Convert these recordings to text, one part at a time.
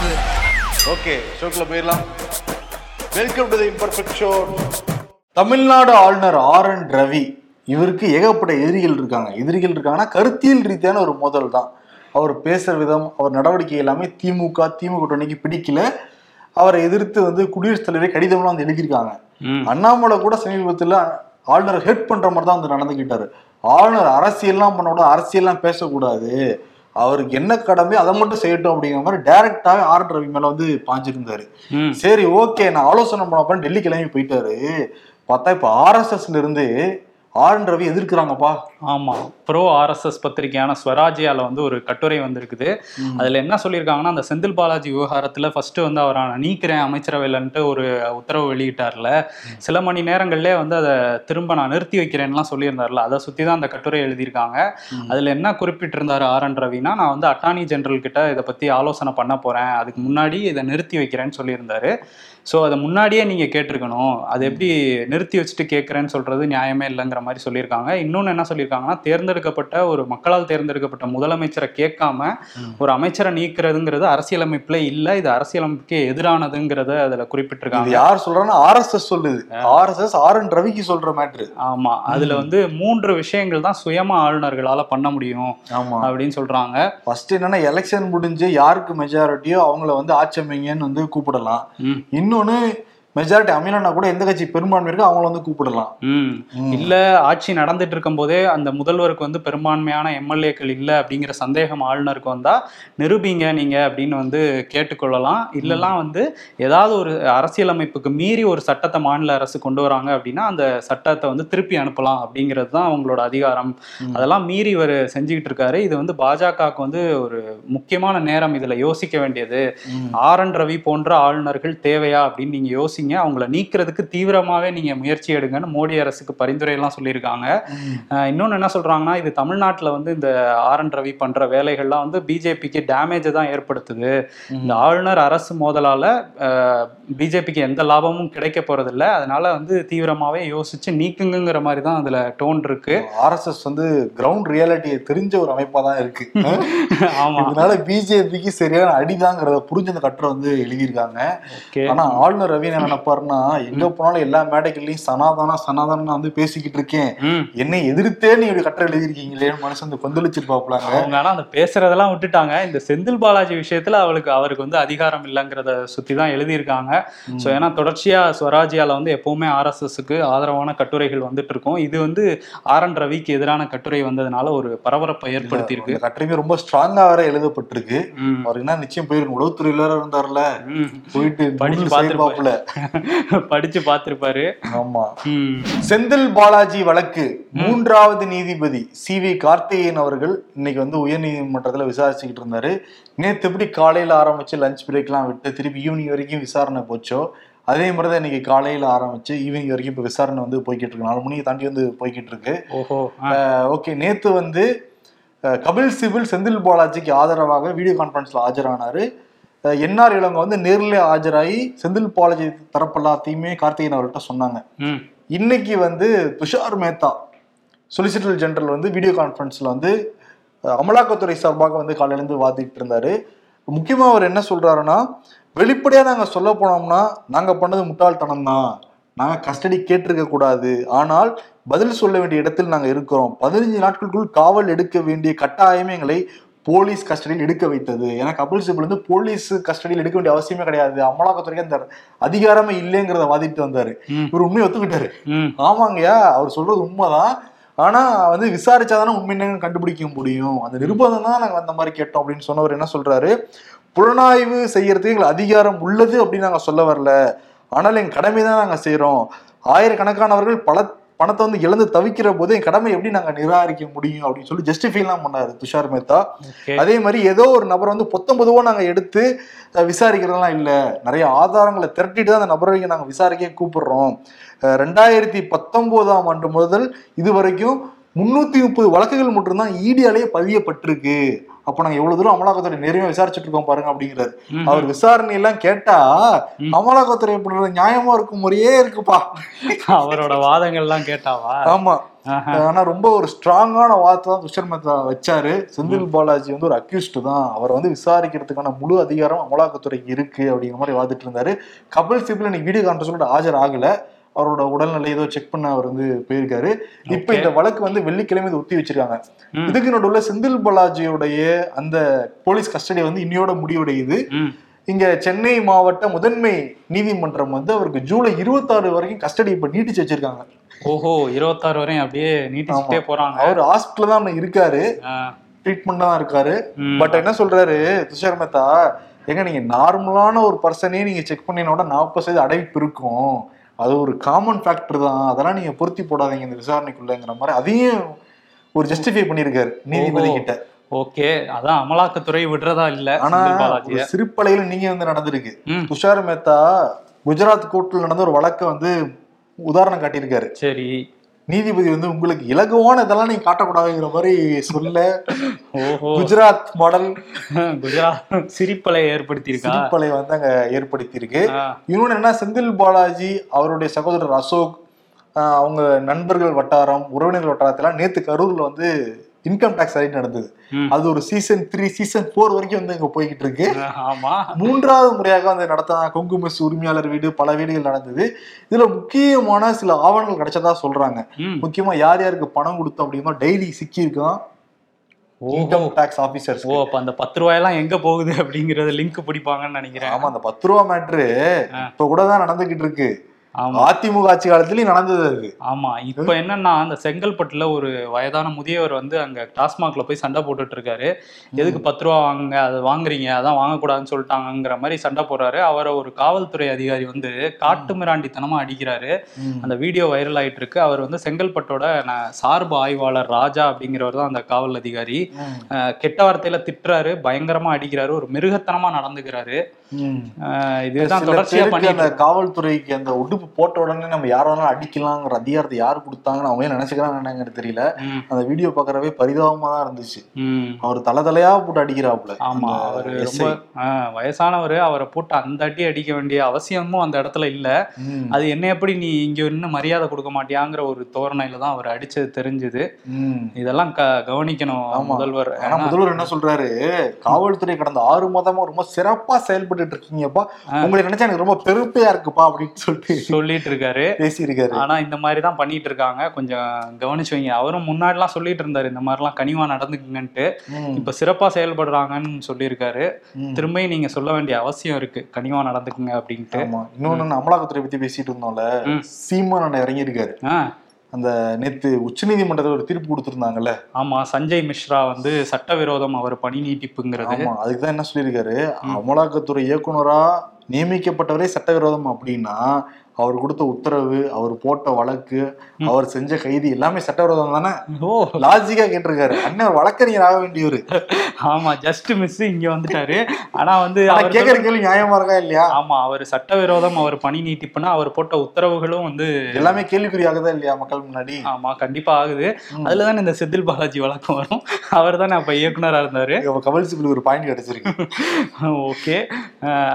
கூடாது ஓகே ஷோக்குள்ள போயிடலாம். Welcome to the imperfect show Tamil Nadu ஆளுநர் ஆர் என் ரவி இவருக்கு ஏகப்பட்ட எதிரிகள் இருக்காங்க. எதிரிகள் இருக்காங்கன்னா கருத்தியல் ரீதியான ஒரு மோதல் தான். அவர் பேசுற விதம் அவர் நடவடிக்கை எல்லாமே திமுக திமுக கூட்டணிக்கு பிடிக்கல. அவரை எதிர்த்து வந்து குடியரசுத் தலைவரை கடிதம்லாம் வந்து எழுதியிருக்காங்க. அண்ணாமலை கூட சமீபத்தில் ஆளுநர் ஹெட் பண்ற மாதிரி தான் வந்து நடந்துக்கிட்டாரு ஆளுநர் அரசியல்லாம் பண்ணக்கூடாது அரசியல்லாம் பேசக்கூடாது. அவருக்கு என்ன கடமை அதை மட்டும் செய்யட்டும் அப்படிங்கிற மாதிரி டைரக்டாவே ஆர் ரவி மேல வந்து பாஞ்சிருந்தாரு. சரி ஓகே நான் ஆலோசனை பண்ண டெல்லி கிளம்பி போயிட்டாரு. பார்த்தா இப்ப ஆர்எஸ்எஸ்ல இருந்து ஆர் ரவி எதிர்க்கிறாங்கப்பா. ஆமா. ப்ரோ ஆர்எஸ்எஸ் பத்திரிகையான ஸ்வராஜ்யால வந்து ஒரு கட்டுரை வந்திருக்குது. அதுல என்ன சொல்லியிருக்காங்கன்னா அந்த செந்தில் பாலாஜி விவகாரத்துல ஃபர்ஸ்ட் வந்து அவரை நான் நீக்கிறேன் அமைச்சரவையிலன்ட்டு ஒரு உத்தரவு வெளியிட்டார்ல. சில மணி நேரங்கள்லே வந்து அதை திரும்ப நான் நிறுத்தி வைக்கிறேன்லாம் சொல்லியிருந்தார்ல. அதை சுத்தி தான் அந்த கட்டுரை எழுதியிருக்காங்க. அதுல என்ன குறிப்பிட்டிருந்தாரு ஆர். என். ரவினா நான் வந்து அட்டார்னி ஜெனரல் கிட்ட இதை பத்தி ஆலோசனை பண்ண போறேன். அதுக்கு முன்னாடி இதை நிறுத்தி வைக்கிறேன்னு சொல்லியிருந்தாரு. ஸோ அதை முன்னாடியே நீங்க கேட்டிருக்கணும். அது எப்படி நிறுத்தி வச்சுட்டு கேட்குறேன்னு சொல்றது நியாயமே இல்லைங்கிற மாதிரி சொல்லியிருக்காங்க. இன்னொன்று என்ன சொல்லியிருக்காங்கன்னா தேர்ந்தெடுக்கப்பட்ட ஒரு மக்களால் தேர்ந்தெடுக்கப்பட்ட முதலமைச்சரை கேட்காம ஒரு அமைச்சரை நீக்கிறதுங்கிறது அரசியலமைப்புல இல்லை இது அரசியலமைப்புக்கு எதிரானதுங்கிறத அதுல குறிப்பிட்டிருக்காங்க. யார் சொல்றான்னா ஆர்எஸ்எஸ் சொல்லுது. ஆர்எஸ்எஸ் ஆர் என் ரவிக்கு சொல்ற மேட்ரு ஆமா அதுல வந்து மூன்று விஷயங்கள் தான் சுயமா ஆளுநர்களால பண்ண முடியும் அப்படின்னு சொல்றாங்க. ஃபர்ஸ்ட் என்னன்னா எலெக்ஷன் முடிஞ்சு யாருக்கு மெஜாரிட்டியோ அவங்கள வந்து ஆட்சமைங்கன்னு வந்து கூப்பிடலாம். இன்னொன்னு மெஜாரிட்டி அமையலன்னா கூட எந்த கட்சி பெரும்பான்மை இருக்கோ அவங்கள வந்து கூப்பிடலாம். இல்ல ஆட்சி நடந்துட்டு இருக்கும் போதே அந்த முதல்வருக்கு வந்து பெரும்பான்மையான எம்எல்ஏக்கள் இல்ல அப்படிங்கிற சந்தேகம் ஆளுநருக்கு வந்தா நிரூபிங்க நீங்க அப்படின்னு வந்து கேட்டுக்கொள்ளலாம். இல்லலாம் வந்து ஏதாவது ஒரு அரசியலமைப்புக்கு மீறி ஒரு சட்டத்தை மாநில அரசு கொண்டு வராங்க அப்படின்னா அந்த சட்டத்தை வந்து திருப்பி அனுப்பலாம் அப்படிங்கிறது தான் அவங்களோட அதிகாரம். அதெல்லாம் மீறி இவர் செஞ்சுக்கிட்டு இருக்காரு. இது வந்து பாஜகவுக்கு வந்து ஒரு முக்கியமான நேரம் இதுல யோசிக்க வேண்டியது. ஆர் என் ரவி போன்ற ஆளுநர்கள் தேவையா அப்படின்னு நீங்க யோசிங்க அவங்கள நீக்கிறதுக்கு தீவிரமாவே நீங்க முயற்சி எடுங்கன்னு மோடி அரசுக்கு பரிந்துரை எல்லாம் சொல்லியிருக்காங்க இன்னொன்னு என்ன சொல்றாங்கன்னா இது தமிழ்நாட்டுல வந்து இந்த ஆர் என் ரவி பண்ற வேலைகள்லாம் வந்து பிஜேபிக்கு டேமேஜை தான் ஏற்படுத்துது. இந்த ஆளுநர் அரசு மோதலால பிஜேபிக்கு எந்த லாபமும் கிடைக்க போறதில்ல. அதனால வந்து தீவிரமாவே யோசிச்சு நீக்குங்கிற மாதிரி தான் அதுல டோன் இருக்கு. ஆர்எஸ்எஸ் வந்து கிரவுண்ட் ரியாலிட்டியை தெரிஞ்ச ஒரு அமைப்பா தான் இருக்கு. ஆமா. இதனால பிஜேபிக்கு சரியான அடிதாங்கிறத புரிஞ்சு அந்த கட்டுரை வந்து எழுதியிருக்காங்க. ஓகே. ஆனா ஆளுநர் ரவி என்ன நினைப்பாருன்னா எங்க போனாலும் எல்லா மேடைகள்லயும் சனாதானா சனாதானா நான் வந்து பேசிக்கிட்டு இருக்கேன். என்னை எதிர்த்தே நீங்க இப்படி கட்டுரை எழுதியிருக்கீங்களேன்னு மனுஷன் வந்து கொந்தளிச்சிருப்பாப்லாங்க அவங்க ஆனா அந்த பேசுறதெல்லாம் விட்டுட்டாங்க. இந்த செந்தில் பாலாஜி விஷயத்துல அவளுக்கு அவருக்கு வந்து அதிகாரம் இல்லைங்கிறத சுத்தி தான் எழுதியிருக்காங்க. ஸோ ஏன்னா தொடர்ச்சியா ஸ்வராஜ்யால வந்து எப்பவுமே ஆர்எஸ்எஸ்க்கு ஆதரவான கட்டுரைகள் வந்துட்டு இருக்கும் இது வந்து ஆர் என் ரவிக்கு எதிரான கட்டுரை வந்ததுனால ஒரு பரபரப்பை ஏற்படுத்தியிருக்கு. இந்த கட்டுரையுமே ரொம்ப ஸ்ட்ராங்கா வேற எழுதப்பட்டிருக்கு. ம். அவருக்கு என்ன நிச்சயம் போயிருக்கும் உளவுத்துறையில இருந்தார்ல. போயிட்டு படிச்சு செயல்பாப்புல படிச்சு பார்த்திருப்பாரு. ஆமா. செந்தில் பாலாஜி வழக்கு. மூன்றாவது நீதிபதி சி வி கார்த்திகேயன் அவர்கள் இன்னைக்கு வந்து உயர்நீதிமன்றத்துல விசாரிச்சுக்கிட்டு இருந்தாரு. நேத்து எப்படி காலையில ஆரம்பிச்சு லஞ்ச் பிரேக்லாம் விட்டு திருப்பி ஈவினிங் வரைக்கும் விசாரணை போச்சோ அதே மாதிரி தான் இன்னைக்கு காலையில ஆரம்பிச்சு ஈவினிங் வரைக்கும் இப்போ விசாரணை வந்து போய்கிட்டு இருக்கு. நாலு மணியை தாண்டி வந்து போய்கிட்டு இருக்கு. ஓஹோ. ஓகே நேத்து வந்து கபில் சிபில் செந்தில் பாலாஜிக்கு ஆதரவாக வீடியோ கான்ஃபரன்ஸ்ல ஆஜரானாரு. என்ஆர் இளங்க வந்து நேர்ல ஆஜராகி செந்தில் பாலாஜி தரப்பெல்லாத்தையுமே கார்த்திகேயன் அவர்கிட்ட சொன்னாங்க. இன்னைக்கு வந்து துஷார் மேத்தா சொலிசிட்டர் ஜெனரல் வந்து வீடியோ கான்ஃபரன்ஸ்ல வந்து அமலாக்கத்துறை சார்பாக வந்து காலையில இருந்து வாதிட்டு இருந்தாரு. முக்கியமா அவர் என்ன சொல்றாருன்னா வெளிப்படையா நாங்க சொல்ல போனோம்னா நாங்க பண்ணது முட்டாள்தனம் தான் நாங்க கஸ்டடி கேட்டிருக்க கூடாது. ஆனால் பதில் சொல்ல வேண்டிய இடத்தில் நாங்க இருக்கிறோம். பதினஞ்சு நாட்களுக்குள் காவல் எடுக்க வேண்டிய கட்டாயமே எங்களை போலீஸ் கஸ்டடியில் எடுக்க வைத்தது. ஏன்னா கபில் சிபில் வந்து போலீஸ் கஸ்டடியில் எடுக்க வேண்டிய அவசியமே கிடையாது. அமலாக்கத்துறைக்கு அந்த அதிகாரமே இல்லைங்கிறத வாதிட்டு வந்தாரு. இவர் உண்மையை ஒத்துக்கிட்டாரு. ஆமாங்கய்யா அவர் சொல்றது உண்மைதான். ஆனா வந்து விசாரிச்சாதானே உண்மை என்னன்னு கண்டுபிடிக்க முடியும். அந்த நிர்பந்தம் தான் நாங்க அந்த மாதிரி கேட்டோம் அப்படின்னு சொன்னவர் என்ன சொல்றாரு? புலனாய்வு செய்யறதுக்கு எங்களுக்கு அதிகாரம் உள்ளது அப்படின்னு நாங்க சொல்ல வரல. ஆனால் எங்க கடமை தான் நாங்க செய்றோம். ஆயிரக்கணக்கானவர்கள் பல பணத்தை வந்து இழந்து தவிக்கிற போது என் கடமை எப்படி நாங்க நிராகரிக்க முடியும் அப்படின்னு சொல்லி ஜஸ்டிஃபைலாம் பண்ணாரு துஷார் மேத்தா. அதே மாதிரி ஏதோ ஒரு நபரை வந்து பொத்தம்பதுவோ நாங்க எடுத்து விசாரிக்கிறதெல்லாம் இல்ல. நிறைய ஆதாரங்களை திரட்டிட்டு தான் அந்த நபரை நாங்க விசாரிக்க கூப்பிடுறோம். ரெண்டாயிரத்தி பத்தொன்பதாம் ஆண்டு முதல் இது வரைக்கும் முன்னூத்தி முப்பது வழக்குகள் மட்டும்தான் ஈடியாலேயே பதியப்பட்டிருக்கு. அப்ப நாங்க எவ்வளவு தூரம் அமலாக்கத்துறை நேர்மையா விசாரிச்சுட்டு இருக்கோம் பாருங்க அப்படிங்கிறாரு. அவர் விசாரணை எல்லாம் கேட்டா. அமலாக்கத்துறை பண்றது நியாயமா இருக்கும் முறையே இருக்குப்பா. அவரோட வாதங்கள்லாம் கேட்டாவா? ஆமா. ஆனா ரொம்ப ஒரு ஸ்ட்ராங்கான வார்த்தை தான் துஷர் மேத்தா வச்சாரு. செந்தில் பாலாஜி வந்து ஒரு அக்யூஸ்ட் தான். அவரை வந்து விசாரிக்கிறதுக்கான முழு அதிகாரம் அமலாக்கத்துறைக்கு இருக்கு அப்படிங்கிற மாதிரி வாதிட்டு இருந்தாரு கபில் சிபில் இன்னைக்கு வீடியோ கான்ஃபரன்ஸ் ஆஜர் ஆகல அவரோட உடல்நிலை ஏதோ செக் பண்ண அவர் வந்து போயிருக்காரு இப்ப. இந்த வழக்கு வந்து வெள்ளிக்கிழமை ஒத்தி வச்சிருக்காங்க. இதுக்கு நடுவுல செந்தில் பாலாஜியோடைய அந்த போலீஸ் கஸ்டடி வந்து இன்னையோட முடிவடையுது. இங்க சென்னை மாவட்ட முதன்மை நீதிமன்றம் வந்து அவருக்கு ஜூலை இருபத்தாறு வரைக்கும் கஸ்டடி இப்ப நீட்டிச்சு வச்சிருக்காங்க ஓஹோ இருபத்தாறு வரையும் அப்படியே நீட்டிச்சுட்டே போறாங்க அவர் ஹாஸ்பிட்டல் தான் இருக்காரு. ட்ரீட்மெண்ட் தான் இருக்காரு. பட் என்ன சொல்றாரு துஷார் மேத்தா ஏங்க நீங்க நார்மலான ஒரு பர்சனே நீங்க செக் பண்ணினோட நாற்பது சதவீத அடைப்பு இருக்கும் அது ஒரு காமன் ஃபேக்டர் தான். அதெல்லாம் நீங்க பொருத்தி போடாதீங்க இந்த விசாரணைக்குள்ளங்கிற மாதிரி அதையும் ஒரு ஜஸ்டிஃபை பண்ணியிருக்காரு நீதிபதி. கிட்ட. ஓகே. அதான் அமலாக்கத்துறை விடுறதா இல்ல ஆனா சிறுப்பலையில நீங்க வந்து நடந்திருக்கு. துஷார் மேத்தா குஜராத் கோர்ட்ல நடந்த ஒரு வழக்கை வந்து உதாரணம் காட்டியிருக்காரு. சரி. நீதிபதி வந்து உங்களுக்கு இலகுவான இதெல்லாம் நீங்க காட்டக்கூடாதுங்கிற மாதிரி சொல்ல குஜராத் மாடல் குஜராத் சிரிப்பலை ஏற்படுத்தியிருக்கா? சிரிப்பலை வந்து அங்க ஏற்படுத்தியிருக்கு. இன்னொன்னு என்ன செந்தில் பாலாஜி அவருடைய சகோதரர் அசோக் அவங்க நண்பர்கள் வட்டாரம் உறவினர்கள் வட்டாரத்துல நேத்து கரூர்ல வந்து இன்கம் டாக்ஸ் ரைட் நடந்தது. அது ஒரு சீசன் த்ரீ சீசன் ஃபோர் வரைக்கும் வந்து இங்க போய்கிட்டு இருக்கு ஆமா மூன்றாவது முறையாக வந்து நடத்தின கொங்கு மெஸ் உரிமையாளர் வீடு பல வீடுகள் நடந்தது இதுல முக்கியமான சில ஆவணங்கள் கிடைச்சதா சொல்றாங்க. முக்கியமா யார் யாருக்கு பணம் கொடுத்தோம் அப்படின்னா டெய்லி சிக்கி இருக்கான் ஓஹோ. இன்கம் டாக்ஸ் ஆபீசர்ஸ் ஓ அப்ப அந்த பத்து ரூபாயெல்லாம் எங்க போகுது அப்படிங்கறத லிங்க் பிடிப்பாங்கன்னு நினைக்கிறேன் ஆமா அந்த பத்து ரூபா மேட்ரு. இப்ப கூட தான் நடந்துகிட்டு இருக்கு அதிமுக ஆட்சி காலத்திலயும் நடந்தது அது. ஆமா. இப்ப என்னன்னா அந்த செங்கல்பட்டுல ஒரு வயதான முதியவர் வந்து அங்க டாஸ்மாக்ல போய் சண்டை போட்டுட்டு இருக்காரு எதுக்கு பத்து ரூபா வாங்குங்க அதை வாங்குறீங்க அதான் வாங்கக்கூடாதுன்னு சொல்லிட்டாங்கங்கிற மாதிரி சண்டை போடுறாரு. அவரை ஒரு காவல்துறை அதிகாரி வந்து காட்டு மிராண்டித்தனமா அடிக்கிறாரு. அந்த வீடியோ வைரல் ஆயிட்டு இருக்கு அவர் வந்து செங்கல்பட்டோட சார்பு ஆய்வாளர் ராஜா அப்படிங்கிறவர் தான் அந்த காவல் அதிகாரி. கெட்ட வார்த்தையில திட்டுறாரு பயங்கரமா அடிக்கிறாரு ஒரு மிருகத்தனமா நடந்துக்கிறாரு. இதுதான் தொடர்ச்சியா பேருக்கு பண்ணிட்டு அந்த காவல்துறைக்கு அந்த உடுப்பு போட்ட உடனே நம்ம யார வேணாலும் அடிக்கலாங்கிற அதிகாரத்தை யார் கொடுத்தாங்கன்னு அவங்களே நினைச்சுக்கிறாங்கன்னு தெரியல ம், அந்த வீடியோ பாக்குறவே பரிதாபமா தான் இருந்துச்சு. அவர் தலை தலையா போட்டு அடிக்கிறாப்புல ஆமா அவரு. ரொம்ப வயசானவரு அவரை போட்டு அந்த அடி அடிக்க வேண்டிய அவசியமும் அந்த இடத்துல இல்ல. அது என்ன எப்படி நீ இங்க இன்னும் மரியாதை கொடுக்க மாட்டியாங்கிற ஒரு தோரணையில தான் அவர் அடிச்சது தெரிஞ்சுது. இதெல்லாம் கவனிக்கணும். முதல்வர் ஆனா முதல்வர் என்ன சொல்றாரு காவல்துறை கடந்த ஆறு மாதமா ரொம்ப சிறப்பா செயல்பட்டு இருக்கீங்கப்பா உங்களை நினைச்சா எனக்கு ரொம்ப பெருமையா இருக்குப்பா அப்படின்னு சொல்லிட்டு சொல்லிட்டு இருக்காரு பேசியிருக்காரு. ஆனா இந்த மாதிரி தான் பண்ணிட்டு இருக்காங்க கொஞ்சம் கவனிச்சு வைங்க அவரும் முன்னாடிலாம் சொல்லிட்டு இருந்தாரு இந்த மாதிரிலாம் கனிவா நடந்துக்குங்கன்ட்டு. இப்ப சிறப்பா செயல்படுறாங்கன்னு சொல்லியிருக்காரு. ம். திரும்பியும் நீங்க சொல்ல வேண்டிய அவசியம் இருக்கு. கனிவா நடந்துக்குங்க அப்படின்ட்டு. இன்னொன்னு அமலாக்கத்துறை பத்தி பேசிட்டு இருந்தோம்ல. சீமான் இறங்கியிருக்காரு. அந்த நேத்து உச்சநீதிமன்றத்துல ஒரு தீர்ப்பு கொடுத்திருந்தாங்கல்ல. ஆமா சஞ்சய் மிஸ்ரா வந்து சட்டவிரோதம் அவர் பணி நீட்டிப்புங்கிறது. ஆமா அதுக்கு தான் என்ன சொல்லியிருக்காரு? அமலாக்கத்துறை இயக்குனரா நியமிக்கப்பட்டவரே சட்டவிரோதம் அப்படின்னா அவர் கொடுத்த உத்தரவு அவர் போட்ட வழக்கு அவர் செஞ்ச கைது எல்லாமே சட்டவிரோதம் தானே? ஓ. லாஜிக்கா கேட்டிருக்காரு. அண்ணன் வழக்கறிஞர் ஆக வேண்டியவர். ஆமா ஜஸ்ட் மிஸ் இங்க வந்துட்டாரு. ஆனா வந்து அவர் கேக்குற கேள்வி நியாயமா இருக்கா இல்லையா? ஆமா அவர் சட்டவிரோதம் அவர் பணி நீட்டிப்புனா அவர் போட்ட உத்தரவுகளும் வந்து எல்லாமே கேள்விக்குறியாகுதா இல்லையா மக்கள் முன்னாடி? ஆமா கண்டிப்பா ஆகுது. அதுலதான் இந்த செந்தில் பாலாஜி வழக்கம் வரும். அவர் தானே அப்ப இயக்குனரா இருந்தாரு. கமல் சிபிலுக்கு ஒரு பாயிண்ட் கிடைச்சிருக்கு. ஓகே.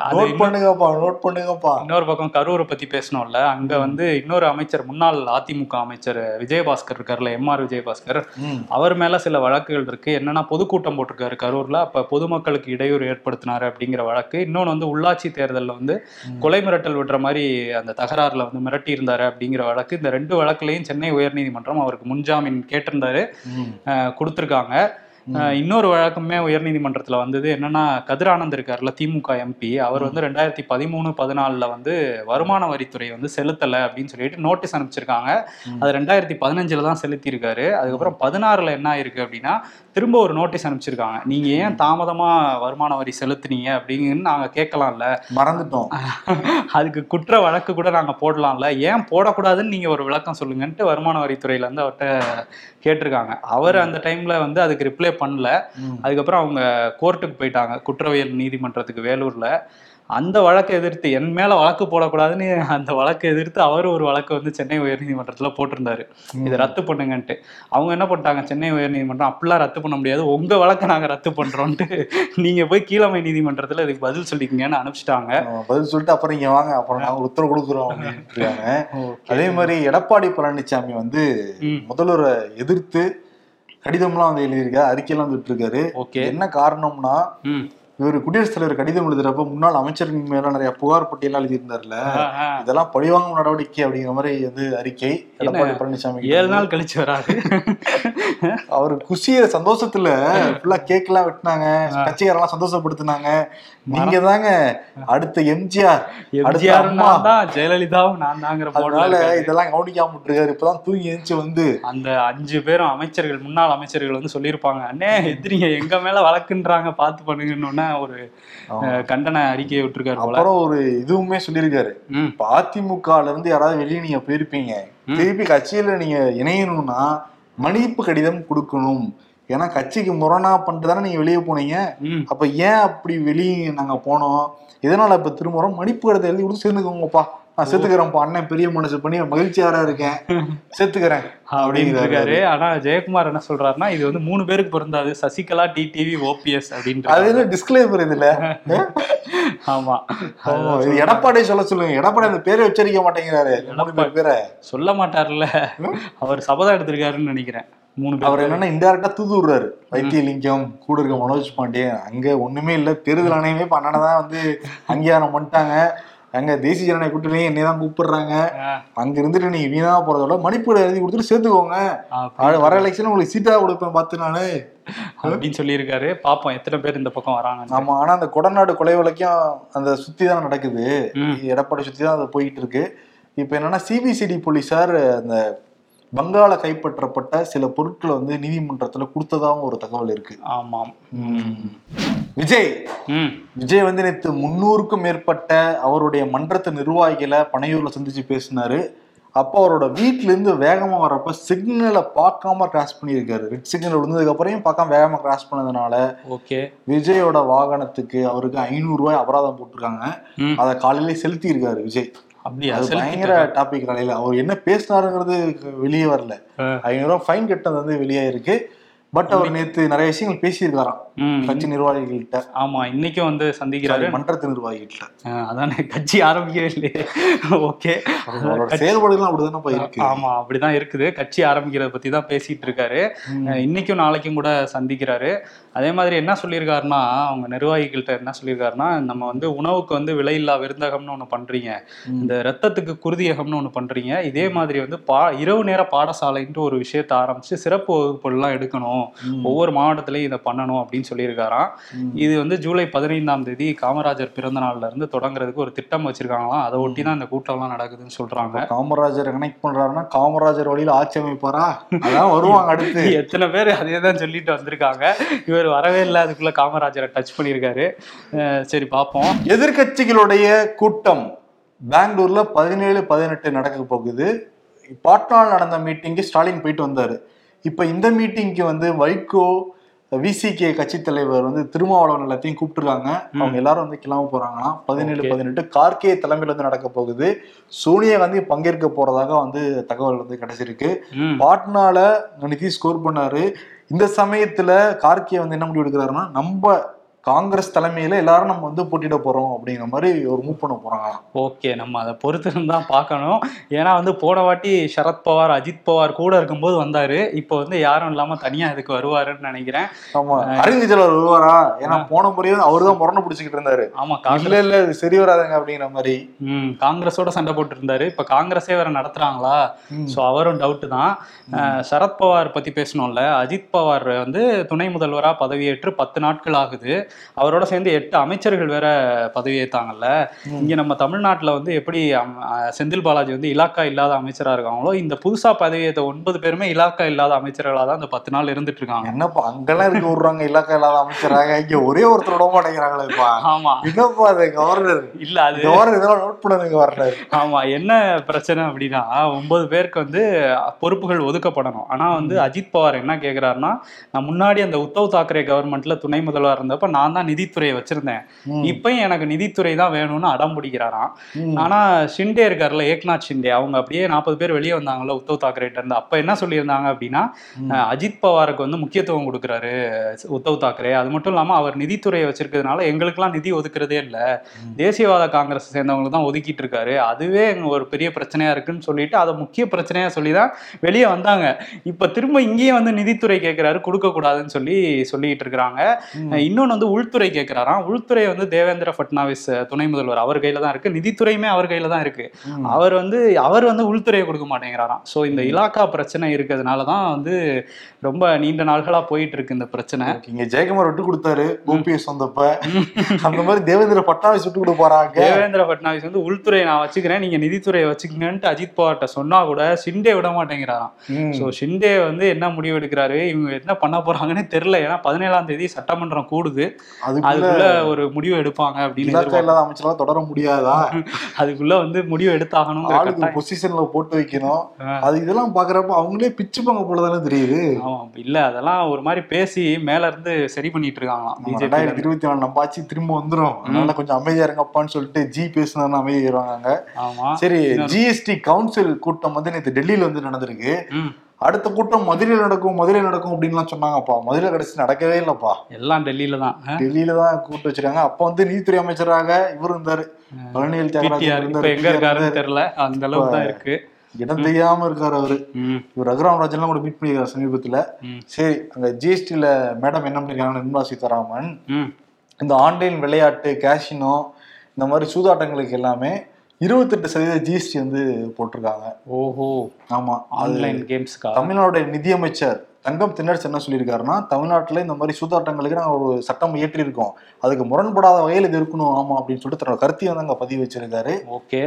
அது நோட் பண்ணுங்கப்பா நோட் பண்ணுங்கப்பா இன்னொரு பக்கம் கரூரை பத்தி பேசணும்ல. அங்க வந்து இன்னொரு அமைச்சர் முன்னாள் அதிமுக அமைச்சர் விஜயபாஸ்கர் இருக்கார்ல எம்ஆர் விஜயபாஸ்கர். ம். அவர் மேல சில வழக்குகள் இருக்கு. என்னன்னா பொதுக்கூட்டம் போட்டிருக்காரு கரூர்ல. அப்ப பொதுமக்களுக்கு இடையூறு ஏற்படுத்தினாரு அப்படிங்கிற வழக்கு. இன்னொன்னு வந்து உள்ளாட்சி தேர்தல்ல வந்து கொலை மிரட்டல் விடுற மாதிரி அந்த தகராறுல வந்து மிரட்டி இருந்தாரு அப்படிங்கிற வழக்கு. இந்த ரெண்டு வழக்குலையும் சென்னை உயர்நீதிமன்றம் அவருக்கு முன்ஜாமீன் கேட்டிருந்தாரு. கொடுத்திருக்காங்க. இன்னொரு வழக்குமே உயர்நீதிமன்றத்துல வந்தது. என்னன்னா கதிரானந்த் இருக்காருல்ல திமுக எம்பி. அவர் வந்து ரெண்டாயிரத்தி பதிமூணு பதினாலுல வந்து வருமான வரித்துறை வந்து செலுத்தல அப்படின்னு சொல்லிட்டு நோட்டீஸ் அனுப்பிச்சிருக்காங்க. அது ரெண்டாயிரத்தி பதினஞ்சுல தான் செலுத்தியிருக்காரு. அதுக்கப்புறம் பதினாறுல என்ன ஆயிருக்கு அப்படின்னா திரும்ப ஒரு நோட்டீஸ் அனுப்பிச்சிருக்காங்க. நீங்க ஏன் தாமதமா வருமான வரி செலுத்துனீங்க அப்படின்னு நாங்க கேட்கலாம்ல. மறந்துட்டோம். அதுக்கு குற்ற வழக்கு கூட நாங்க போடலாம்ல. ஏன் போடக்கூடாதுன்னு நீங்க ஒரு விளக்கம் சொல்லுங்கன்ட்டு வருமான வரித்துறையில இருந்து அவர்கிட்ட கேட்டிருக்காங்க. அவர் அந்த டைம்ல வந்து அதுக்கு ரிப்ளை பண்ணல. அதுக்கப்புறம் அவங்க கோர்ட்டுக்கு போயிட்டாங்க. குற்றவியல் நீதிமன்றத்துக்கு வேலூர்ல. அந்த வழக்கை எதிர்த்து என் மேல வழக்கு போடக்கூடாதுன்னு அந்த வழக்கை எதிர்த்து அவர் ஒரு வழக்கு வந்து சென்னை உயர்நீதிமன்றத்துல போட்டிருந்தாரு. இதை ரத்து பண்ணுங்கன்ட்டு. அவங்க என்ன பண்ணிட்டாங்க? சென்னை உயர்நீதிமன்றம் அப்படிலாம் ரத்து பண்ண முடியாது. உங்க வழக்கை நாங்க ரத்து பண்றோம்ட்டு நீங்க போய் கீழமை நீதிமன்றத்துல இதுக்கு பதில் சொல்லிக்கங்கன்னு அனுப்பிச்சிட்டாங்க. பதில் சொல்லிட்டு அப்புறம் இங்க வாங்க. அப்புறம் நாங்க உத்தரவு கொடுக்குறோம். அதே மாதிரி எடப்பாடி பழனிசாமி வந்து. முதல்வரை எதிர்த்து கடிதம்லாம் வந்து எழுதியிருக்காரு அறிக்கையெல்லாம் வந்துட்டு இருக்காரு ஓகே. என்ன காரணம்னா இவர் குடியரசுத் தலைவர் கடிதம் எழுதுறப்ப முன்னாள் அமைச்சர்கள் மேல நிறைய புகார் பட்டியலாம் எழுதியிருந்தாருல. இதெல்லாம் பழிவாங்கும் நடவடிக்கை அப்படிங்கிற மாதிரி வந்து அறிக்கை. எடப்பாடி பழனிசாமி ஏழு நாள் கழிச்சு வராது அவர் குஷிய சந்தோஷத்துல ஃபுல்லா கேக் எல்லாம் வெட்டினாங்க. கட்சிக்காரெல்லாம் சந்தோஷப்படுத்தினாங்க. நீங்க தாங்க. அடுத்த எம்ஜிஆர் எம்ஜிஆர் ஜெயலலிதாவும் நான் தாங்கிற அதனால. இதெல்லாம் கவனிக்காம விட்டுருக்காரு. இப்பதான் தூங்கி எழுந்துச்சு வந்து அந்த அஞ்சு பேரும் அமைச்சர்கள் முன்னாள் அமைச்சர்கள் வந்து சொல்லியிருப்பாங்க. அண்ணே எதிரிங்க எங்க மேல வழக்குன்றாங்க. பார்த்து பண்ணுங்கன்னு ஒரு கண்டன அறிக்கையை விட்டுருக்காரு அப்புறம் ஒரு இதுவுமே சொல்லியிருக்காரு. அதிமுகல இருந்து யாராவது வெளியே நீங்க போயிருப்பீங்க. திருப்பி கட்சியில நீங்க இணையணும்னா மன்னிப்பு கடிதம் கொடுக்கணும். ஏன்னா கட்சிக்கு முரணா பண்ணிட்டு தானே நீங்க வெளியே போனீங்க. அப்ப ஏன் அப்படி வெளியே நாங்க போனோம்? இதனால இப்ப திரும்ப மன்னிப்பு கடிதம் எழுதி கொடுத்து சேர்ந்துக்கோங்கப்பா? நான் செத்துக்கிறேன்ப்பா அண்ணன் பெரிய மனசு பண்ணி மகிழ்ச்சியாரா இருக்கேன். செத்துக்கிறேன். அப்படின்னு இருக்காரு. ஆனா ஜெயக்குமார் என்ன சொல்றாருன்னா இது வந்து மூணு பேருக்கு பொருந்தாது. சசிகலா டிடிவி ஓபிஎஸ் அது அப்படின்ட்டு என்ன டிஸ்கிளைமர் இதுல ஆமா. இது எடப்பாடி சொல்ல சொல்லுங்க. எடப்பாடி அந்த பேரை உச்சரிக்க மாட்டேங்கிறாரு. பேர் சொல்ல மாட்டார்ல அவர் சபதம் எடுத்திருக்காருன்னு நினைக்கிறேன். மூணு அவர் என்னன்னா இன்டெரக்டா தூது விடுறாரு வைத்தியலிங்கம் கூட இருக்க மனோஜ் பாண்டியன் அங்க ஒண்ணுமே இல்ல. தேர்தல் ஆணையமே இப்ப அண்ணனை தான் வந்து அங்கீகாரம் பண்ணிட்டாங்க. அங்க தேசிய ஜனநாயக கூட்டணியே என்னை தான் கூப்பிடுறாங்க அங்க இருந்துட்டு நீங்க வீணா போறதோட மணிப்பூர் எழுதி கொடுத்துட்டு சேர்த்துக்கோங்க. வர எலெக்ஷன் உங்களுக்கு சீட்டா கொடுப்பேன் பார்த்து நானு. அப்படின்னு சொல்லியிருக்காரு. பாப்போம் எத்தனை பேர் இந்த பக்கம் வராங்க ஆமா ஆனா அந்த கொடநாடு கொலை வழக்கம் அந்த சுத்தி தான் நடக்குது. எடப்பாடி சுத்தி தான் அது போயிட்டு இருக்கு இப்ப என்னன்னா சிபிசிடி போலீசார் அந்த பங்காள கைப்பற்றப்பட்ட சில பொருட்களை வந்து நீதிமன்றத்துல கொடுத்ததாகவும் ஒரு தகவல் இருக்கு. ஆமாம். விஜய். விஜய் வந்து நேற்று முன்னூறுக்கும் மேற்பட்ட அவருடைய மன்றத்து நிர்வாகிகளை பனையூர்ல சந்திச்சு பேசினாரு. அப்போ அவரோட வீட்ல இருந்து வேகமா வரப்ப சிக்னலை பார்க்காம கிராஸ் பண்ணியிருக்காரு. ரெட் சிக்னல் விழுந்ததுக்கு அப்புறம் பார்க்காம வேகமா கிராஸ் பண்ணதுனால ஓகே. விஜயோட வாகனத்துக்கு அவருக்கு ஐநூறு ரூபாய் அபராதம் போட்டிருக்காங்க. அதை காலையிலே செலுத்தி இருக்காரு விஜய். அப்படியா? அது பயங்கர டாபிக் காலையில. அவர் என்ன பேசினாருங்கிறது வெளியே வரல. ஆ. ஐநூறு ரூபாய் ஃபைன் கட்டது வந்து வெளியே இருக்கு. பட் அவர் நேத்து நிறைய விஷயங்கள் பேசியிருக்காராம். கட்சி நிர்வாகிகள்கிட்ட. ஆமா இன்னைக்கும் வந்து சந்திக்கிறாரு. மன்றத்து நிர்வாகிகள்கிட்ட. ஆஹ், அதானே கட்சி ஆரம்பிக்கவே இல்லையே. ஓகே. செயல்பாடுகள் அப்படிதானப்பா இருக்கு. ஆமா அப்படிதான் இருக்குது. கட்சி ஆரம்பிக்கிறத பத்தி தான் பேசிட்டு இருக்காரு. இன்னைக்கும் நாளைக்கும் கூட சந்திக்கிறாரு. அதே மாதிரி என்ன சொல்லியிருக்காருன்னா அவங்க நிர்வாகிகள்கிட்ட என்ன சொல்லியிருக்காருன்னா நம்ம வந்து உணவுக்கு வந்து விலையில்லா விருந்தகம்னு ஒண்ணு பண்றீங்க. இந்த ரத்தத்துக்கு குருதியகம்னு ஒண்ணு பண்றீங்க. இதே மாதிரி வந்து பா இரவு நேர பாடசாலைன்ட்டு ஒரு விஷயத்த ஆரம்பிச்சு சிறப்பு வகுப்புகள்லாம் எடுக்கணும். ம். ஒவ்வொரு மாவட்டத்திலையும் இதை பண்ணணும் அப்படின்னு சொல்லியிருக்காராம். இது வந்து ஜூலை பதினைந்தாம் தேதி காமராஜர் பிறந்த நாள்ல இருந்து தொடங்குறதுக்கு ஒரு திட்டம் வச்சிருக்காங்களாம். அதை ஒட்டி தான் இந்த கூட்டம்லாம் நடக்குதுன்னு சொல்றாங்க. காமராஜர் கனெக்ட் பண்றாருன்னா காமராஜர் வழியில ஆட்சி அமைப்பாரா? அதான் வருவாங்க அடுத்து. எத்தனை பேர் அதே தான் சொல்லிட்டு வந்திருக்காங்க. இவர் வரவே இல்லை அதுக்குள்ள காமராஜரை டச் பண்ணியிருக்காரு. சரி பார்ப்போம். எதிர்க்கட்சிகளுடைய கூட்டம் பெங்களூர்ல பதினேழு பதினெட்டு நடக்க போகுது. பாட்னாவில் நடந்த மீட்டிங்கு ஸ்டாலின் போயிட்டு வந்தாரு. இப்ப இந்த மீட்டிங்க்கு வந்து வைகோ விசிகே கட்சி தலைவர் வந்து திருமாவளவன் எல்லாத்தையும் கூப்பிட்டுருக்காங்க. அவங்க எல்லாரும் வந்து கிளம்ப போறாங்களாம். பதினேழு. பதினெட்டு கார்கே தலைமையில வந்து நடக்க போகுது. சோனியா காந்தி பங்கேற்க போறதாக வந்து தகவல் வந்து கிடைச்சிருக்கு. பாட்னால நிதிஷ் ஸ்கோர் பண்ணாரு. இந்த சமயத்துல கார்கே வந்து என்ன முடிவு எடுக்கிறாருன்னா நம்ம காங்கிரஸ் தலைமையில எல்லாரும் நம்ம வந்து போட்டியிட போறோம் அப்படிங்கிற மாதிரி ஒரு மூவ் பண்ண போறாங்களாம் ஓகே நம்ம அதை பொறுத்து தான் பார்க்கணும். ஏன்னா வந்து போன வாட்டி சரத் பவார் அஜித் பவார் கூட இருக்கும்போது வந்தாரு. இப்போ வந்து யாரும் இல்லாம தனியா இதுக்கு வருவாருன்னு நினைக்கிறேன். ஆமா. அரவிந்த் கெஜ்ரிவால் வருவாரா? ஏன்னா போன முறையும் அவரு தான் முரணை பிடிச்சிக்கிட்டு இருந்தாரு. ஆமா இல்ல இல்ல இது சரி வராதுங்க அப்படிங்கிற மாதிரி. ம் காங்கிரஸோட சண்டை போட்டு இருந்தாரு இப்ப காங்கிரஸே வேற நடத்துறாங்களா. ஸோ அவரும் டவுட் தான். அஹ், சரத் பவார் பத்தி பேசணும்ல. அஜித் பவார் வந்து துணை முதல்வரா பதவியேற்று பத்து நாட்கள் ஆகுது. அவரோட சேர்ந்து எட்டு அமைச்சர்கள் வேற பதவியேற்றாங்கல்ல இங்க நம்ம தமிழ்நாட்டுல வந்து எப்படி செந்தில் பாலாஜி வந்து இலாக்கா இல்லாத அமைச்சரா இருக்காங்களோ இந்த புதுசா பதவியேற்ற ஒன்பது பேருமே இலாக்கா இல்லாத அமைச்சர்களா தான் இந்த பத்து நாள் இருந்துட்டு இருக்காங்க என்னப்பா அங்கெல்லாம் இருக்க விடுறாங்க இலாக்கா இல்லாத அமைச்சராக. இங்க ஒரே ஒருத்தர் விட மாட்டேங்கிறாங்களேப்பா ஆமா. என்னப்பா அது கவர்னர்? இல்ல அது கவர்னர் இதெல்லாம் நோட் பண்ணுங்க கவர்னர். ஆமா என்ன பிரச்சனை அப்படின்னா ஒன்பது பேருக்கு வந்து பொறுப்புகள் ஒதுக்கப்படணும். ஆனா வந்து அஜித் பவார் என்ன கேக்குறாருன்னா நான் முன்னாடி அந்த உத்தவ் தாக்கரே கவர்மெண்ட்ல துணை முதல்வர் இருந்தப்ப நான் தான் நிதித்துறையை வச்சிருந்தேன். இப்பயும் எனக்கு நிதித்துறை தான் வேணும்னு அடம் பிடிக்கிறாராம். ஆனா ஷிண்டே இருக்காருல்ல ஏக்நாத் ஷிண்டே அவங்க அப்படியே நாற்பது பேர் வெளியே வந்தாங்கல்ல உத்தவ் தாக்கரேட்ட இருந்து. அப்ப என்ன சொல்லியிருந்தாங்க அப்படின்னா அஜித் பவாருக்கு வந்து முக்கியத்துவம் கொடுக்குறாரு உத்தவ் தாக்கரே. அது மட்டும் இல்லாம அவர் நிதித்துறையை வச்சிருக்கிறதுனால எங்களுக்கெல்லாம் நிதி ஒதுக்குறதே இல்ல. தேசியவாத காங்கிரஸ் சேர்ந்தவங்களுக்கு தான் ஒதுக்கிட்டு இருக்காரு. அதுவே ஒரு பெரிய பிரச்சனையா இருக்குன்னு சொல்லிட்டு அதை முக்கிய பிரச்சனையா சொல்லி தான் வெளியே வந்தாங்க. இப்ப திரும்ப இங்கேயே வந்து நிதித்துறை கேட்கிறாரு கொடுக்க கூடாதுன்னு சொல்லி சொல்லிட்டு இருக்கிறாங்க. இன்னொன்னு வந்து உள்துறை கேட்கிறாராம் உள்துறை வந்து தேவேந்திர ஃபட்னாவிஸ் துணை முதல்வர் அவர் கையில தான் இருக்கு. நிதித்துறையுமே அவர் கையில தான் இருக்கு. அவர் வந்து அவர் வந்து உள்துறையை கொடுக்க மாட்டேங்கிறாராம். ஸோ இந்த இலாக்கா பிரச்சனை இருக்கிறதுனால தான் வந்து ரொம்ப நீண்ட நாள்களா போயிட்டு இருக்கு இந்த பிரச்சனை. இங்க ஜெயக்குமார் விட்டு கொடுத்தாரு ஓபிஎஸ் வந்தப்ப அந்த மாதிரி தேவேந்திர பட்னாவிஸ் விட்டு கொடுக்க போறாங்க. தேவேந்திர ஃபட்னாவிஸ் வந்து உள்துறையை நான் வச்சுக்கிறேன் நீங்க நிதித்துறையை வச்சுக்கங்கன்ட்டு அஜித் பவார்ட்ட சொன்னா கூட ஷிண்டே விட மாட்டேங்கிறாராம். ஸோ ஷிண்டே வந்து என்ன முடிவு எடுக்கிறாரு? இவங்க என்ன பண்ண போறாங்கன்னு தெரியல. ஏன்னா பதினேழாம் தேதி சட்டமன்றம் கூடுது. அதுக்குள்ள ஒரு முடிவு எடுப்பாங்க அப்படின்னு. இல்லாத அமைச்சரால தொடர முடியாதா? அதுக்குள்ள வந்து முடிவு ஆளுக்கு கட்டாயம். பொசிஷன்ல போட்டு வைக்கணும். அது இதெல்லாம் பாக்குறப்ப அவங்களே பிச்சு பாங்க போலதானே தெரியுது. இல்ல அதெல்லாம் ஒரு மாதிரி பேசி மேல இருந்து சரி பண்ணிட்டு இருக்காங்களாம் ரெண்டாயிரத்தி இருபத்தி நாலு நம்ம திரும்ப வந்துரும். அதனால கொஞ்சம் அமைதியா இருங்கப்பான்னு சொல்லிட்டு ஜி பேசுனா அமைதியாயிருவாங்க ஆமா. சரி ஜிஎஸ்டி கவுன்சில் கூட்டம் வந்து நேற்று டெல்லியில வந்து நடந்திருக்கு. அடுத்த கூட்டம் மதுரையில் நடக்கும் மதுரையில் நடக்கும் அப்படின்லாம் சொன்னாங்கப்பா. மதுரையில் கடைசி நடக்கவே இல்லப்பா. எல்லாம் டெல்லியில தான்? டெல்லியில தான் கூட்டு வச்சிருக்காங்க. அப்ப வந்து நீதித்துறை அமைச்சராக இவர் இருந்தாரு. எங்க இருக்காருன்னு தெரியல. அந்த அளவுக்கு தான் இருக்கு. இடம் தெரியாம இருக்காரு அவரு. இவர் ரகுராம் ராஜன்லாம் கூட மீட் பண்ணிருக்காரு சமீபத்துல. சரி அங்க ஜிஎஸ்டில மேடம் என்ன பண்ணிருக்காங்க நிர்மலா சீதாராமன். இந்த ஆன்லைன் விளையாட்டு கேஷினோ இந்த மாதிரி சூதாட்டங்களுக்கு எல்லாமே இருபத்தெட்டு சதவீத ஜிஎஸ்டி வந்து போட்டிருக்காங்க. ஓஹோ. ஆமா ஆன்லைன் கேம்ஸ்க்கா தமிழ்நாடு நிதியமைச்சர் தங்கம் தென்னரசு என்ன சொல்லியிருக்காருன்னா தமிழ்நாட்டுல இந்த மாதிரி சூதாட்டங்களுக்கு நாங்க ஒரு சட்டம் இயற்றி இருக்கோம் அதுக்கு முரண்படாத வகையில் இது இருக்கணும் ஆமா அப்படின்னு சொல்லிட்டு தன்னோட கருத்தையை வந்து அங்க பதிவு வச்சிருக்காரு ஓகே.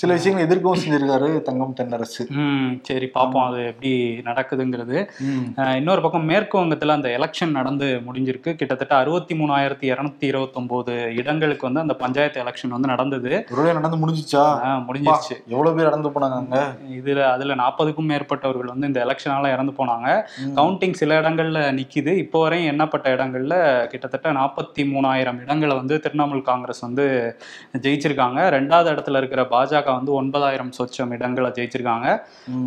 சில விஷயங்களை எதிர்க்கவும் செஞ்சிருக்காரு தங்கம் தென்னரசு. ம் சரி பார்ப்போம் அது எப்படி நடக்குதுங்கிறது. இன்னொரு பக்கம் மேற்கு வங்கத்துல அந்த எலெக்ஷன் நடந்து முடிஞ்சிருக்கு. கிட்டத்தட்ட அறுபத்தி மூணாயிரத்தி இரநூத்தி இருபத்தொம்போது இடங்களுக்கு வந்து அந்த பஞ்சாயத்து எலெக்ஷன் வந்து நடந்தது. நடந்து முடிஞ்சிச்சா? முடிஞ்சிருச்சு. எவ்வளவு பேர் இறந்து போனாங்க அங்க? இதுல அதுல நாற்பதுக்கும் மேற்பட்டவர்கள் வந்து இந்த எலெக்ஷனால இறந்து போனாங்க. கவுண்டிங் சில இடங்கள்ல நிக்குது. இப்போ வரையும் எண்ணப்பட்ட இடங்கள்ல கிட்டத்தட்ட நாற்பத்தி மூணாயிரம் இடங்களை வந்து திரிணாமுல் காங்கிரஸ் வந்து ஜெயிச்சிருக்காங்க. ரெண்டாவது இடத்துல இருக்கிற பாஜக வந்து ஒன்பதாயிரம் சொச்சம் இடங்களை ஜெயிச்சிருக்காங்க.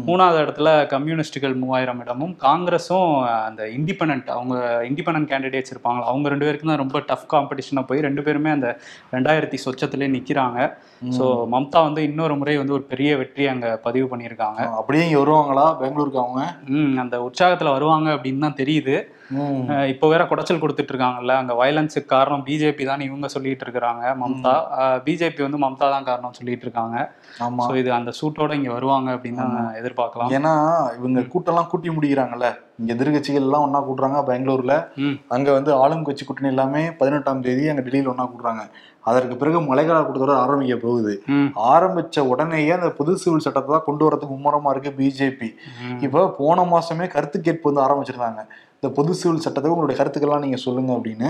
மூணாவது இடத்துல கம்யூனிஸ்டுகள் மூவாயிரம் இடமும் காங்கிரஸும் அந்த இண்டிபெண்ட் அவங்க இண்டிபெண்ட் கேண்டிடேட்ஸ் இருப்பாங்க அவங்க ரெண்டு பேருக்கும் தான் ரொம்ப டஃப் காம்படிஷனாக போய் ரெண்டு பேருமே அந்த ரெண்டாயிரத்தி சொச்சத்திலே நிற்கிறாங்க ஸோ மம்தா வந்து இன்னொரு முறை வந்து ஒரு பெரிய வெற்றி அங்கே பதிவு பண்ணியிருக்காங்க. அப்படியே வருவாங்களா? பெங்களூருக்கு அவங்க? அந்த உற்சாகத்தில் வருவாங்க அப்படின்னு தான் தெரியுது. இப்போ வேற குடைச்சல் கொடுத்துட்டு இருக்காங்கல்ல அங்க வயலன்ஸுக்கு காரணம் பிஜேபி தான் இவங்க சொல்லிட்டு இருக்கிறாங்க மம்தா பிஜேபி வந்து மம்தா தான் காரணம் சொல்லிட்டு இருக்காங்க ஆமா இது அந்த சூட்டோட இங்க வருவாங்க அப்படின்னு எதிர்பார்க்கலாம். ஏன்னா இவங்க கூட்டம்லாம் கூட்டி முடிக்கிறாங்கல்ல. இங்க எதிர்கட்சிகள் எல்லாம் ஒண்ணா கூட்டுறாங்க பெங்களூர்ல. அங்க வந்து ஆளும் கட்சி கூட்டணி எல்லாமே பதினெட்டாம் தேதி அங்க டெல்லியில ஒண்ணா கூட்டுறாங்க. அதற்கு பிறகு மழைக்கால கூட்டத்தொடர் ஆரம்பிக்க போகுது. ஆரம்பிச்ச உடனேயே அந்த புது சிவில் சட்டத்தை தான் கொண்டு வரதுக்கு மும்முரமா இருக்கு பிஜேபி. இப்போ போன மாசமே கருத்து கேட்பு வந்து ஆரம்பிச்சிருந்தாங்க. இந்த பொது சிவில் சட்டத்துக்கு உங்களுடைய கருத்துக்கள்லாம் நீங்க சொல்லுங்க அப்படின்னு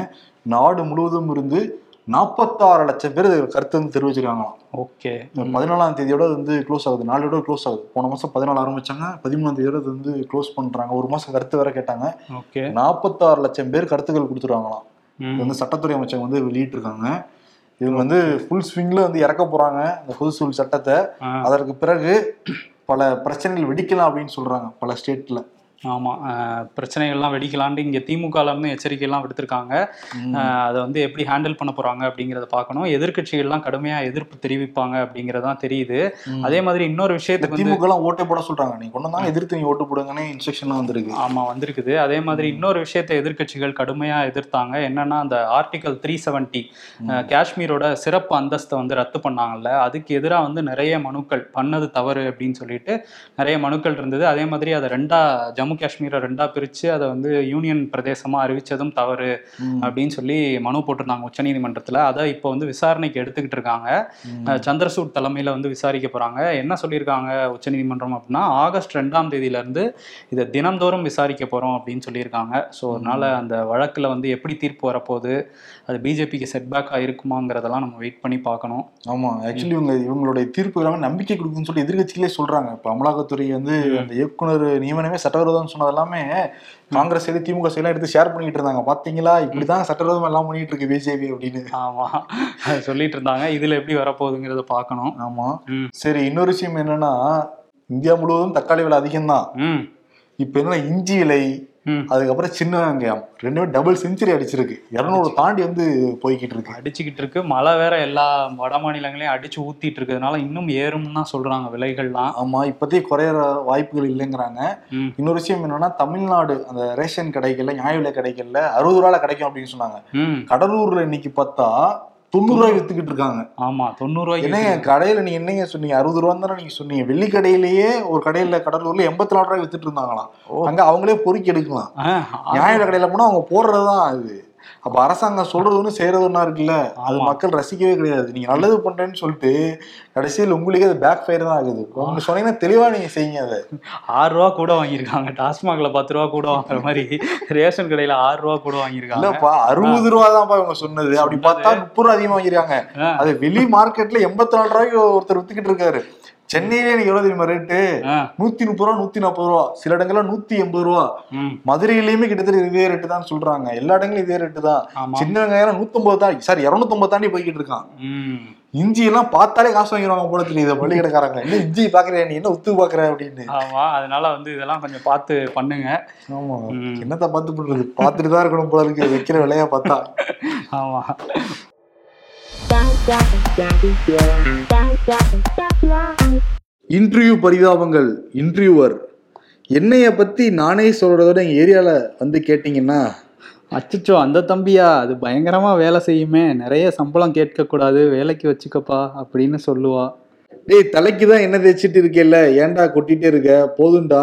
நாடு முழுவதும் இருந்து நாற்பத்தாறு லட்சம் பேர் கருத்து வந்து தெரிவிச்சிருக்காங்களாம். ஓகே. பதினாலாம் தேதியோட வந்து க்ளோஸ் ஆகுது. நாளையோட க்ளோஸ் ஆகுது. போன மாசம் பதினாலு ஆரம்பிச்சாங்க. பதிமூணாம் தேதியோட வந்து க்ளோஸ் பண்றாங்க. ஒரு மாசம் கருத்து வேற கேட்டாங்க. ஓகே. நாற்பத்தாறு லட்சம் பேர் கருத்துக்கள் கொடுத்துருவாங்களாம் இது வந்து சட்டத்துறை அமைச்சர் வந்து வெளியிட்டிருக்காங்க. இவங்க வந்து ஃபுல் ஸ்விங்ல வந்து இறக்க போறாங்க. இந்த பொது சிவில் சட்டத்தை. அதற்கு பிறகு பல பிரச்சனைகள் வெடிக்கலாம் அப்படின்னு சொல்றாங்க. பல ஸ்டேட்ல ஆமா அஹ், பிரச்சனைகள்லாம் வெடிக்கலான்ட்டு இங்க திமுகல இருந்து எச்சரிக்கை எல்லாம் விடுத்திருக்காங்க அதை வந்து எப்படி ஹேண்டில் பண்ண போறாங்க அப்படிங்கறத பார்க்கணும். எதிர்க்கட்சிகள்லாம் கடுமையா எதிர்ப்பு தெரிவிப்பாங்க அப்படிங்கறதான் தெரியுது. அதே மாதிரி இன்னொரு விஷயத்துக்கு வந்து திமுக எல்லாம் ஓட்டே போட சொல்றாங்க. நீங்க கொண்டு வந்தாங்க எதிர்த்து நீங்க ஓட்டு போடுங்கன்னு இன்ஸ்ட்ரக்ஷன் வந்திருக்கு. ஆமா வந்திருக்குது. அதே மாதிரி இன்னொரு விஷயத்தை எதிர்க்கட்சிகள் கடுமையா எதிர்த்தாங்க. என்னன்னா அந்த ஆர்டிகல் த்ரீ செவன்டி காஷ்மீரோட சிறப்பு அந்தஸ்தை வந்து ரத்து பண்ணாங்கல்ல. அதுக்கு எதிராக வந்து நிறைய மனுக்கள் பண்ணது தவறு அப்படின்னு சொல்லிட்டு நிறைய மனுக்கள் இருந்தது. அதே மாதிரி அதை ரெண்டா ஜம்மு காஷ்மீரை ரெண்டா பிரிச்சு அதை வந்து யூனியன் பிரதேசமா அறிவிச்சதும் தவறு. அப்படின்னு சொல்லி மனு போட்டிருந்தாங்க உச்சநீதிமன்றத்துல அதை இப்போ வந்து விசாரணைக்கு எடுத்துக்கிட்டு இருக்காங்க. சந்திரசூட் தலைமையில வந்து விசாரிக்க போறாங்க. என்ன சொல்லியிருக்காங்க உச்சநீதிமன்றம் அப்படின்னா ஆகஸ்ட் ரெண்டாம் தேதியில இருந்து இதை தினம்தோறும் விசாரிக்க போறோம் அப்படின்னு சொல்லியிருக்காங்க. ஸோ அதனால அந்த வழக்குல வந்து எப்படி தீர்ப்பு வரப்போகுது அது பிஜேபிக்கு செட்பேக்காக இருக்குமாங்கிறதெல்லாம் நம்ம வெயிட் பண்ணி பார்க்கணும். ஆமா ஆக்சுவலி இவங்க இவங்களுடைய தீர்ப்பு நம்பிக்கை கொடுக்குன்னு சொல்லி எதிர்கட்சிகளே சொல்றாங்க. இப்ப அமலாக்கத்துறை வந்து அந்த இயக்குனர் நியமனமே சட்டவிரோதம்னு சொன்னது எல்லாமே காங்கிரஸ் சைடு திமுக சைடு எடுத்து ஷேர் பண்ணிட்டு இருந்தாங்க. பாத்தீங்களா? இப்படிதான் சட்டவிரோதம் எல்லாம் பண்ணிட்டு இருக்கு பிஜேபி அப்படின்னு. ஆமா. சொல்லிட்டு இருந்தாங்க. இதுல எப்படி வரப்போகுதுங்கிறத பார்க்கணும். ஆமா. சரி இன்னொரு விஷயம் என்னன்னா இந்தியா முழுவதும் தக்காளி விலை அதிகம்தான். இப்ப என்ன இஞ்சி ம். அதுக்கப்புறம் சின்ன வெங்காயம் ரெண்டுமே டபுள் செஞ்சுரி அடிச்சிருக்கு. இருநூறு தாண்டி வந்து போய்கிட்டு இருக்கு. அடிச்சுக்கிட்டு இருக்கு. மழை வேற எல்லா வட மாநிலங்களையும் அடிச்சு ஊத்திட்டு இருக்கிறதுனால இன்னும் ஏறும்னு தான் சொல்றாங்க விலைகள்லாம். ஆமா இப்போதைக்கு குறையிற வாய்ப்புகள் இல்லைங்கிறாங்க. இன்னொரு விஷயம் என்னன்னா தமிழ்நாடு அந்த ரேஷன் கடைகள்ல நியாய விலை கடைகள்ல அறுபது ரூபாயில கிடைக்கும் அப்படின்னு சொன்னாங்க. கடலூர்ல இன்னைக்கு பார்த்தா தொண்ணூறு ரூபாய் வித்துக்கிட்டு இருக்காங்க ஆமா தொண்ணூறு ரூபாய்க்கு என்னங்க கடையில நீங்க என்னங்க சொன்னீங்க? அறுபது ரூபா தானே நீங்க சொன்னீங்க. வெள்ளி கடையிலேயே ஒரு கடையில கடலூர்ல எண்பத்தி நாலு ரூபாய் வித்துட்டு இருந்தாங்களாம். அங்க அவங்களே பொறுக்கி எடுக்கலாம். நியாய கடையில போனா அவங்க போடுறதுதான் அது அப்ப அரசாங்கம் சொல்றது ஒண்ணு செய்யறது ஒண்ணா இருக்குல்ல? அது. மக்கள் ரசிக்கவே கிடையாது. நீங்க நல்லது பண்றேன்னு சொல்லிட்டு கடைசியில் உங்களுக்கே அது பேக் ஃபயர் தான் ஆகுது. உங்க சொன்னீங்கன்னா தெளிவா நீங்க செய்யுங்க அதை. ஆறு ரூபா கூட வாங்கியிருக்காங்க. டாஸ்மாக்ல பத்து ரூபா கூட வாங்குற மாதிரி ரேஷன் கடையில ஆறு ரூபா கூட வாங்கியிருக்காங்க. இல்லப்பா அறுபது ரூபா தான்ப்பா இவங்க சொன்னது. அப்படி பார்த்தா முப்பது ரூபா அதிகமா வாங்கிருக்காங்க. அது வெளி மார்க்கெட்ல எண்பத்தி நாலு ரூபாய்க்கு ஒருத்தர் வித்துக்கிட்டு இருக்காரு. சென்னையிலே எனக்கு எவ்வளவு தெரியுமா ரேட்டு நூத்தி முப்பது ரூபா நூத்தி நாற்பது ரூபா. சில இடங்கள்ல நூத்தி எண்பது ரூபா. மதுரையிலயுமே கிட்டத்தட்ட இதே ரேட்டு தான் சொல்றாங்க. எல்லா இடங்களும் இதே ரேட்டு தான். சின்ன வெங்காயம் நூத்தம்பது தான். சாரி இருநூத்தம்பது தாண்டி போய்கிட்டு இருக்கான். இஞ்சி எல்லாம் பார்த்தாலே காசு வாங்கிடுவாங்க போல தெரியுது. பள்ளி கிடக்காரங்க. என்ன இஞ்சி பாக்குறேன் நீ என்ன உத்து பாக்குற அப்படின்னு. ஆமா அதனால வந்து இதெல்லாம் கொஞ்சம் பார்த்து பண்ணுங்க. ஆமா. என்னத்த பார்த்து பண்றது? பார்த்துட்டு தான் இருக்கணும் போல இருக்கு. வைக்கிற விலையா பார்த்தா. ஆமா. இன்டர்வியூ பரிதாபங்கள் இன்டர்வியூவர் என்னைய பத்தி நானே சொல்றதோட எங்கள் ஏரியால வந்து கேட்டீங்கன்னா அச்சச்சோ அந்த தம்பியா அது பயங்கரமா வேலை செய்யுமே நிறைய சம்பளம் கேட்க கூடாது வேலைக்கு வச்சுக்கப்பா அப்படின்னு சொல்லுவா. டேய் தலைக்கு தான் என்ன தேய்ச்சிட்டு இருக்கேல்ல ஏன்டா கொட்டிட்டே இருக்க போதும்டா.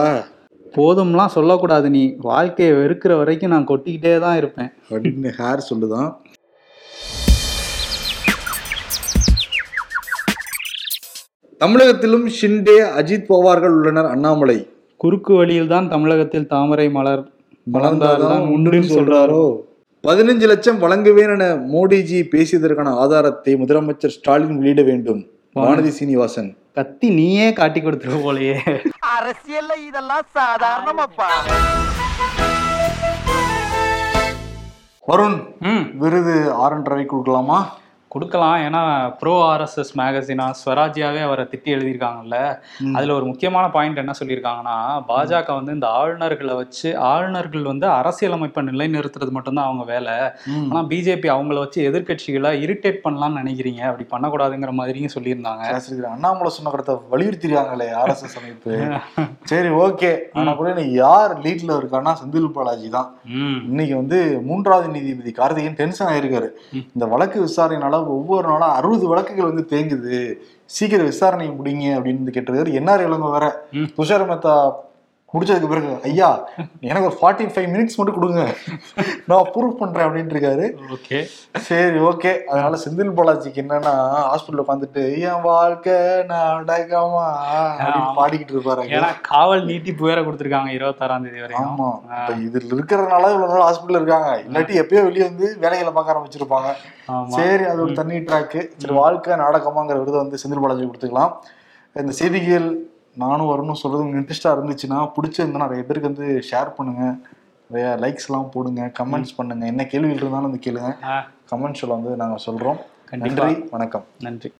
போதும்லாம் சொல்லக்கூடாது நீ வாழ்க்கையை வெறுக்கிற வரைக்கும் நான் கொட்டிக்கிட்டே தான் இருப்பேன். அப்படின்னு ஹேர் சொல்லுதான். தமிழகத்திலும் ஷிண்டே அஜித் பவார்கள் உள்ளனர் அண்ணாமலை. குறுக்கு வழியில் தான் தமிழகத்தில் தாமரை மலர் மலர்ந்தால்தான் உண்டுன்னு சொல்றாரோ? பதினஞ்சு லட்சம் வழங்குவேன் என மோடிஜி பேசியதற்கான ஆதாரத்தை முதலமைச்சர் ஸ்டாலின் வெளியிட வேண்டும். வானதி சீனிவாசன். கத்தி நீயே காட்டி கொடுத்துரு போலயே. அரசியல்ல இதெல்லாம் சாதாரணமாப்பா. வருண் விருது ஆர் என் ரவி கொடுக்கலாமா? கொடுக்கலாம். ஏன்னா ப்ரோ ஆர்எஸ்எஸ் மேகசினா ஸ்வராஜ்யாவே அவரை திட்டி எழுதியிருக்காங்கல்ல. அதுல ஒரு முக்கியமான பாயிண்ட் என்ன சொல்லியிருக்காங்கன்னா பாஜக வந்து இந்த ஆளுநர்களை வச்சு ஆளுநர்கள் வந்து அரசியலமைப்பை நிலைநிறுத்துறது மட்டும்தான் அவங்க வேலை. ம். ஆனா பிஜேபி அவங்கள வச்சு எதிர்க்கட்சிகளை இரிட்டேட் பண்ணலாம்னு நினைக்கிறீங்க. அப்படி பண்ணக்கூடாதுங்கிற மாதிரியும் சொல்லியிருந்தாங்க. அண்ணாமலை சொன்ன கருத்தை வலியுறுத்திருக்காங்களே ஆர்எஸ்எஸ் அமைப்பு. சரி ஓகே. ஆனா கூட யார் லீட்ல இருக்கான்னா செந்தில் பாலாஜி தான். இன்னைக்கு வந்து மூன்றாவது நீதிபதி கார்த்திகேயன் டென்ஷன் ஆயிருக்காரு. இந்த வழக்கு விசாரணைனால ஒவ்வொரு நாளும் அறுபது வழக்குகள் வந்து தேங்குது. சீக்கிரம் விசாரணை முடிங்க அப்படின்னு கேட்டிருக்காரு. என்ஆர் இளங்க வேற. துஷார் மேத்தா முடிச்சதுக்கு பிறகு ஐயா எனக்கு ஒரு ஃபார்ட்டி ஃபைவ் மினிட்ஸ் மட்டும் கொடுங்க. நான் ப்ரூவ் பண்றேன் அப்படின்ட்டு இருக்காரு. ஓகே. சரி ஓகே. அதனால செந்தில் பாலாஜிக்கு என்னன்னா ஹாஸ்பிட்டல் உட்காந்துட்டு என் வாழ்க்கை அப்படின்னு ஆமா. பாடிக்கிட்டு இருப்பாரு. ஏன்னா காவல் நீட்டிப்பு வேற கொடுத்துருக்காங்க இருபத்தாறாம் தேதி வரையும். ஆமா. இப்ப இதுல இருக்கிறதுனால இவ்வளவு நாள் ஹாஸ்பிட்டல் இருக்காங்க. இல்லாட்டி எப்பயோ வெளியே வந்து வேலைகளை பார்க்க ஆரம்பிச்சிருப்பாங்க. சரி அது ஒரு தண்ணி ட்ராக்கு சரி வாழ்க்கை நாடகமாங்கிற விருதை வந்து செந்தில் பாலாஜி கொடுத்துக்கலாம். இந்த செய்திகள் நானும் வரணும் சொல்றது உங்களுக்கு இன்ட்ரெஸ்டா இருந்துச்சுன்னா பிடிச்சிருந்தா நிறைய பேருக்கு வந்து ஷேர் பண்ணுங்க. நிறைய லைக்ஸ் எல்லாம் போடுங்க கமெண்ட்ஸ் பண்ணுங்க. என்ன கேள்விகள் இருந்தாலும் வந்து கேளுங்க. கமெண்ட்ஸ்ல வந்து நாங்க சொல்றோம். கண்டிப்பா. நன்றி வணக்கம். நன்றி.